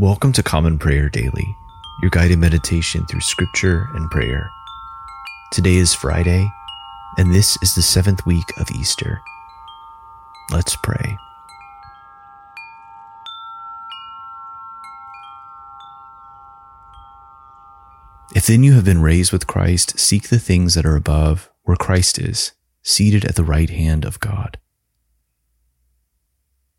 Welcome to Common Prayer Daily, your guided meditation through scripture and prayer. Today is Friday, and this is the seventh week of Easter. Let's pray. If then you have been raised with Christ, seek the things that are above, where Christ is, seated at the right hand of God.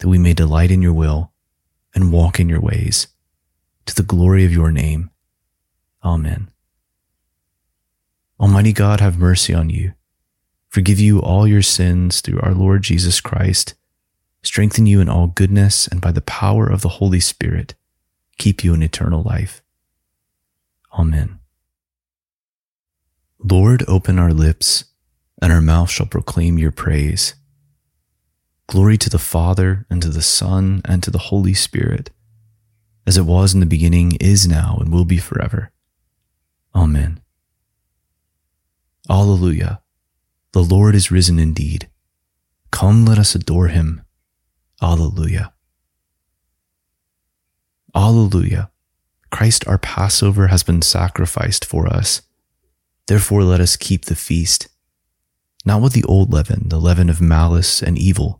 that we may delight in your will and walk in your ways, to the glory of your name. Amen. Almighty God, have mercy on you, forgive you all your sins through our Lord Jesus Christ, strengthen you in all goodness, and by the power of the Holy Spirit, keep you in eternal life. Amen. Lord, open our lips, and our mouth shall proclaim your praise. Glory to the Father, and to the Son, and to the Holy Spirit, as it was in the beginning, is now, and will be forever. Amen. Alleluia. The Lord is risen indeed. Come, let us adore him. Alleluia. Alleluia. Christ our Passover has been sacrificed for us. Therefore, let us keep the feast, not with the old leaven, the leaven of malice and evil,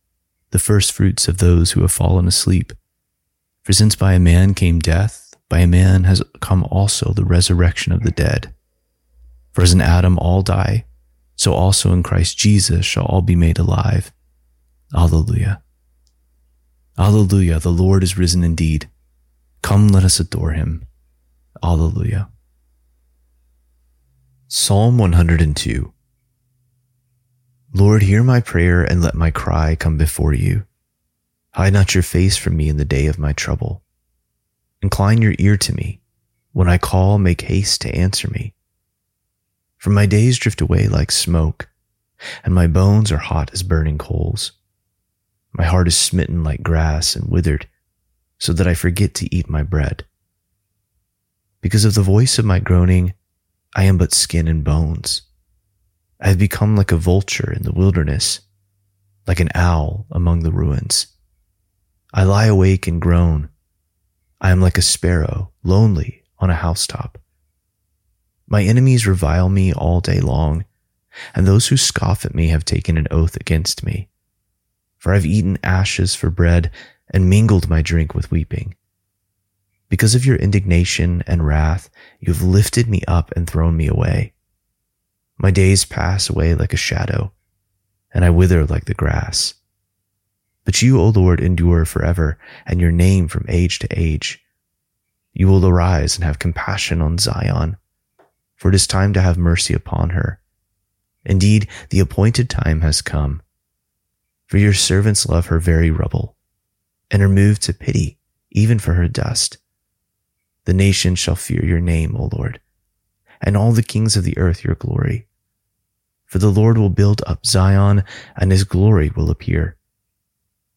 the firstfruits of those who have fallen asleep. For since by a man came death, by a man has come also the resurrection of the dead. For as in Adam all die, so also in Christ Jesus shall all be made alive. Alleluia. Alleluia, the Lord is risen indeed. Come, let us adore him. Alleluia. Psalm 102 Lord, hear my prayer and let my cry come before you. Hide not your face from me in the day of my trouble. Incline your ear to me. When I call, make haste to answer me. For my days drift away like smoke, and my bones are hot as burning coals. My heart is smitten like grass and withered, so that I forget to eat my bread. Because of the voice of my groaning, I am but skin and bones. I have become like a vulture in the wilderness, like an owl among the ruins. I lie awake and groan. I am like a sparrow, lonely on a housetop. My enemies revile me all day long, and those who scoff at me have taken an oath against me. For I've eaten ashes for bread and mingled my drink with weeping. Because of your indignation and wrath, you have lifted me up and thrown me away. My days pass away like a shadow, and I wither like the grass. But you, O Lord, endure forever, and your name from age to age. You will arise and have compassion on Zion, for it is time to have mercy upon her. Indeed, the appointed time has come. For your servants love her very rubble, and are moved to pity even for her dust. The nations shall fear your name, O Lord, and all the kings of the earth your glory. For the Lord will build up Zion, and his glory will appear.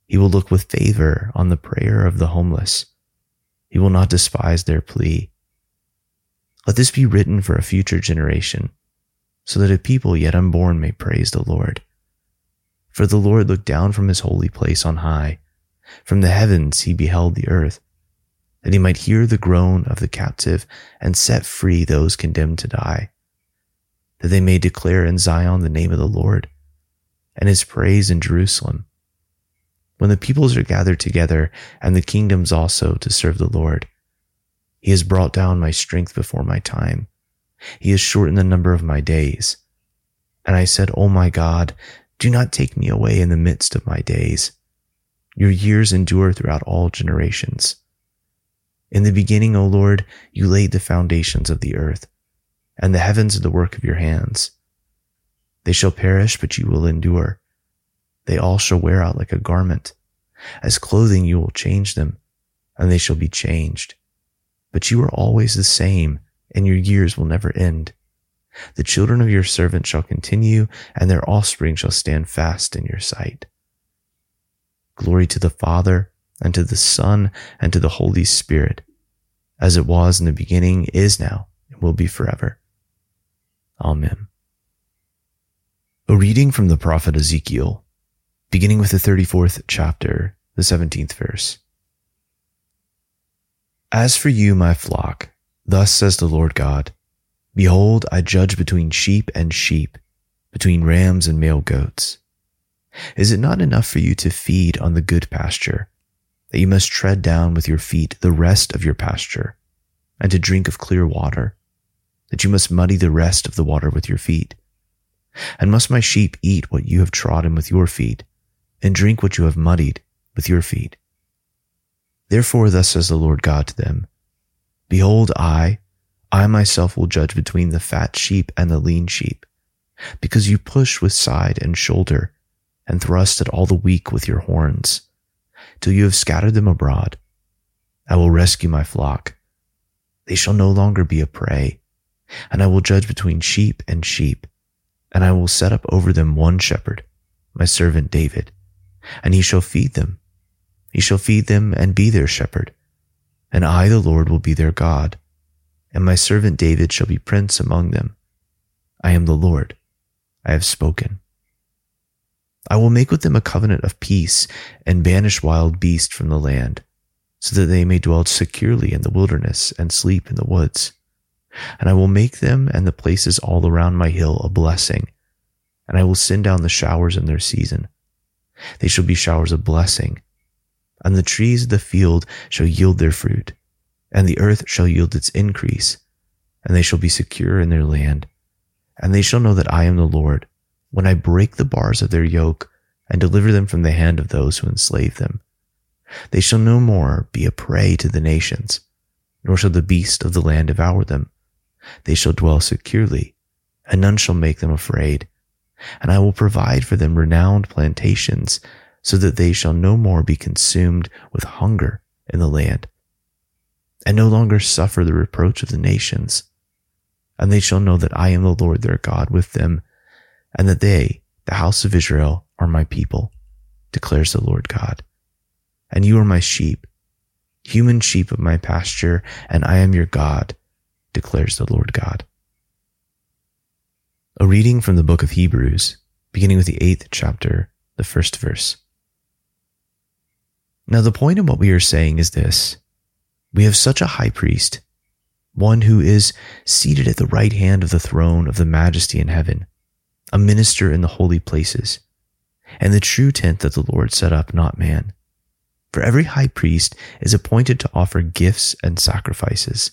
He will look with favor on the prayer of the homeless. He will not despise their plea. Let this be written for a future generation, so that a people yet unborn may praise the Lord. For the Lord looked down from his holy place on high. From the heavens he beheld the earth, that he might hear the groan of the captive and set free those condemned to die that they may declare in Zion the name of the Lord and his praise in Jerusalem. When the peoples are gathered together and the kingdoms also to serve the Lord, He has brought down my strength before my time. He has shortened the number of my days. And I said, O my God, do not take me away in the midst of my days. Your years endure throughout all generations. In the beginning, O Lord, you laid the foundations of the earth, and the heavens are the work of your hands. They shall perish, but you will endure. They all shall wear out like a garment. As clothing you will change them, and they shall be changed. But you are always the same, and your years will never end. The children of your servant shall continue, and their offspring shall stand fast in your sight. Glory to the Father, and to the Son, and to the Holy Spirit, as it was in the beginning, is now, and will be forever. Amen. A reading from the prophet Ezekiel, beginning with the 34th chapter, the 17th verse. As for you, my flock, thus says the Lord God, Behold, I judge between sheep and sheep, between rams and male goats. Is it not enough for you to feed on the good pasture, that you must tread down with your feet the rest of your pasture, and to drink of clear water, that you must muddy the rest of the water with your feet? And must my sheep eat what you have trodden with your feet, and drink what you have muddied with your feet? Therefore, thus says the Lord God to them Behold, I, I myself will judge between the fat sheep and the lean sheep, because you push with side and shoulder and thrust at all the weak with your horns, till you have scattered them abroad. I will rescue my flock. They shall no longer be a prey, and I will judge between sheep and sheep, and I will set up over them one shepherd, my servant David, and he shall feed them. He shall feed them and be their shepherd, and I, the Lord, will be their God, and my servant David shall be prince among them. I am the Lord. I have spoken. I will make with them a covenant of peace and banish wild beasts from the land, so that they may dwell securely in the wilderness and sleep in the woods. And I will make them and the places all around my hill a blessing, and I will send down the showers in their season. They shall be showers of blessing, and the trees of the field shall yield their fruit, and the earth shall yield its increase, and they shall be secure in their land. And they shall know that I am the Lord when I break the bars of their yoke and deliver them from the hand of those who enslave them. They shall no more be a prey to the nations, nor shall the beast of the land devour them. They shall dwell securely, and none shall make them afraid. And I will provide for them renowned plantations, so that they shall no more be consumed with hunger in the land, and no longer suffer the reproach of the nations. And they shall know that I am the Lord their God with them and that they, the house of Israel, are my people, declares the Lord God. And you are my sheep, human sheep of my pasture, and I am your God, declares the Lord God. A reading from the book of Hebrews, beginning with the eighth chapter, the first verse. Now, the point of what we are saying is this we have such a high priest, one who is seated at the right hand of the throne of the majesty in heaven a minister in the holy places, and the true tent that the Lord set up, not man. For every high priest is appointed to offer gifts and sacrifices.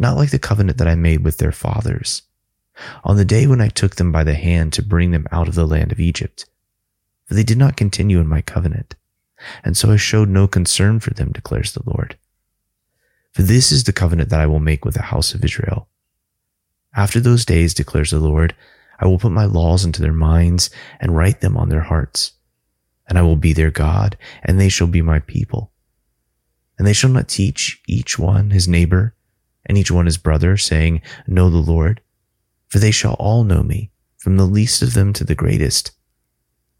not like the covenant that I made with their fathers on the day when I took them by the hand to bring them out of the land of Egypt. For they did not continue in my covenant, and so I showed no concern for them, declares the Lord. For this is the covenant that I will make with the house of Israel. After those days, declares the Lord, I will put my laws into their minds and write them on their hearts. And I will be their God, and they shall be my people. And they shall not teach each one his neighbor and each one his brother, saying, Know the Lord. For they shall all know me, from the least of them to the greatest.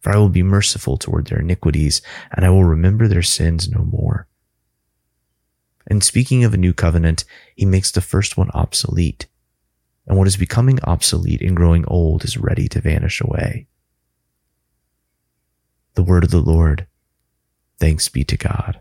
For I will be merciful toward their iniquities, and I will remember their sins no more. And speaking of a new covenant, he makes the first one obsolete and what is becoming obsolete and growing old is ready to vanish away. The word of the Lord. Thanks be to God.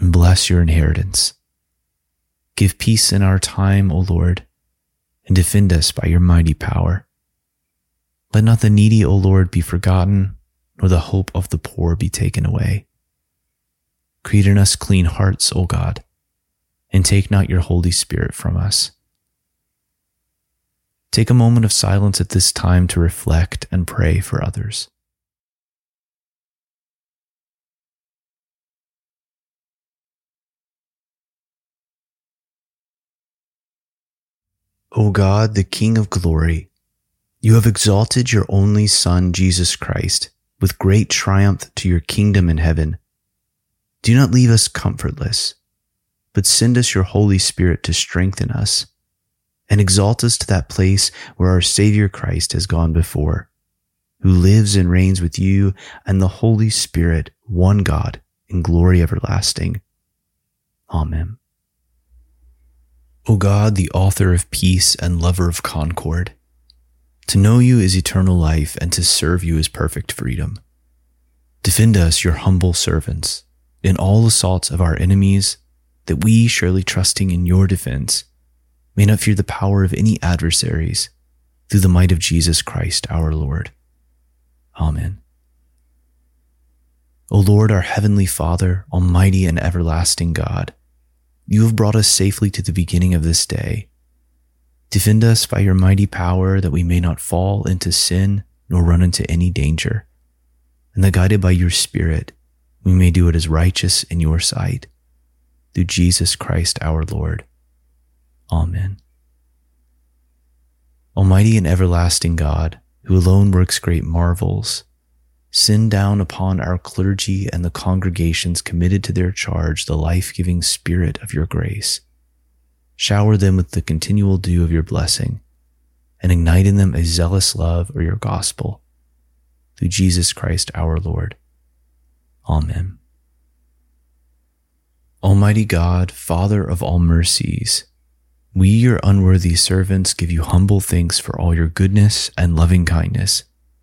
and bless your inheritance. Give peace in our time, O Lord, and defend us by your mighty power. Let not the needy, O Lord, be forgotten, nor the hope of the poor be taken away. Create in us clean hearts, O God and take not your Holy Spirit from us. Take a moment of silence at this time to reflect and pray for others. O God, the King of glory, you have exalted your only Son, Jesus Christ, with great triumph to your kingdom in heaven. Do not leave us comfortless but send us your Holy Spirit to strengthen us and exalt us to that place where our Savior Christ has gone before, who lives and reigns with you and the Holy Spirit, one God, in glory everlasting. Amen. O God, the author of peace and lover of concord, to know you is eternal life, and to serve you is perfect freedom. Defend us, your humble servants, in all assaults of our enemies, that we, surely trusting in your defense, may not fear the power of any adversaries, through the might of Jesus Christ our Lord. Amen. O Lord, our heavenly Father, almighty and everlasting God, you have brought us safely to the beginning of this day Defend us by your mighty power that we may not fall into sin nor run into any danger, and that guided by your Spirit, we may do what is righteous in your sight. Through Jesus Christ our Lord. Amen. Almighty and everlasting God, who alone works great marvels, send down upon our clergy and the congregations committed to their charge the life giving Spirit of your grace Shower them with the continual dew of your blessing, and ignite in them a zealous love of your gospel. Through Jesus Christ our Lord. Amen. Almighty God, Father of all mercies, we, your unworthy servants, give you humble thanks for all your goodness and loving kindness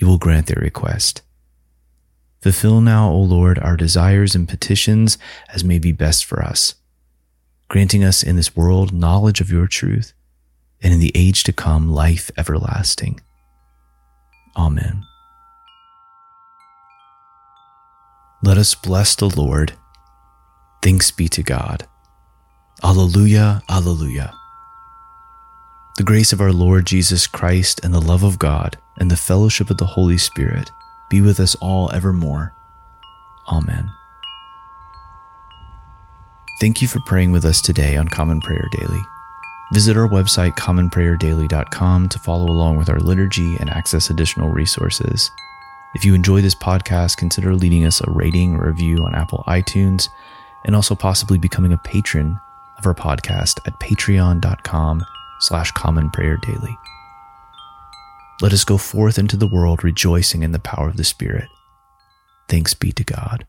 you will grant their request. Fulfill now, O Lord, our desires and petitions as may be best for us granting us in this world knowledge of your truth, and in the age to come life everlasting. Amen. Let us bless the Lord. Thanks be to God. Alleluia, Alleluia. The grace of our Lord Jesus Christ and the love of God and the fellowship of the Holy Spirit be with us all evermore. Amen. Thank you for praying with us today on Common Prayer Daily. Visit our website, commonprayerdaily.com, to follow along with our liturgy and access additional resources. If you enjoy this podcast, consider leaving us a rating or review on Apple iTunes and also possibly becoming a patron of our podcast at patreon.com slash commonprayerdaily. Let us go forth into the world rejoicing in the power of the Spirit. Thanks be to God.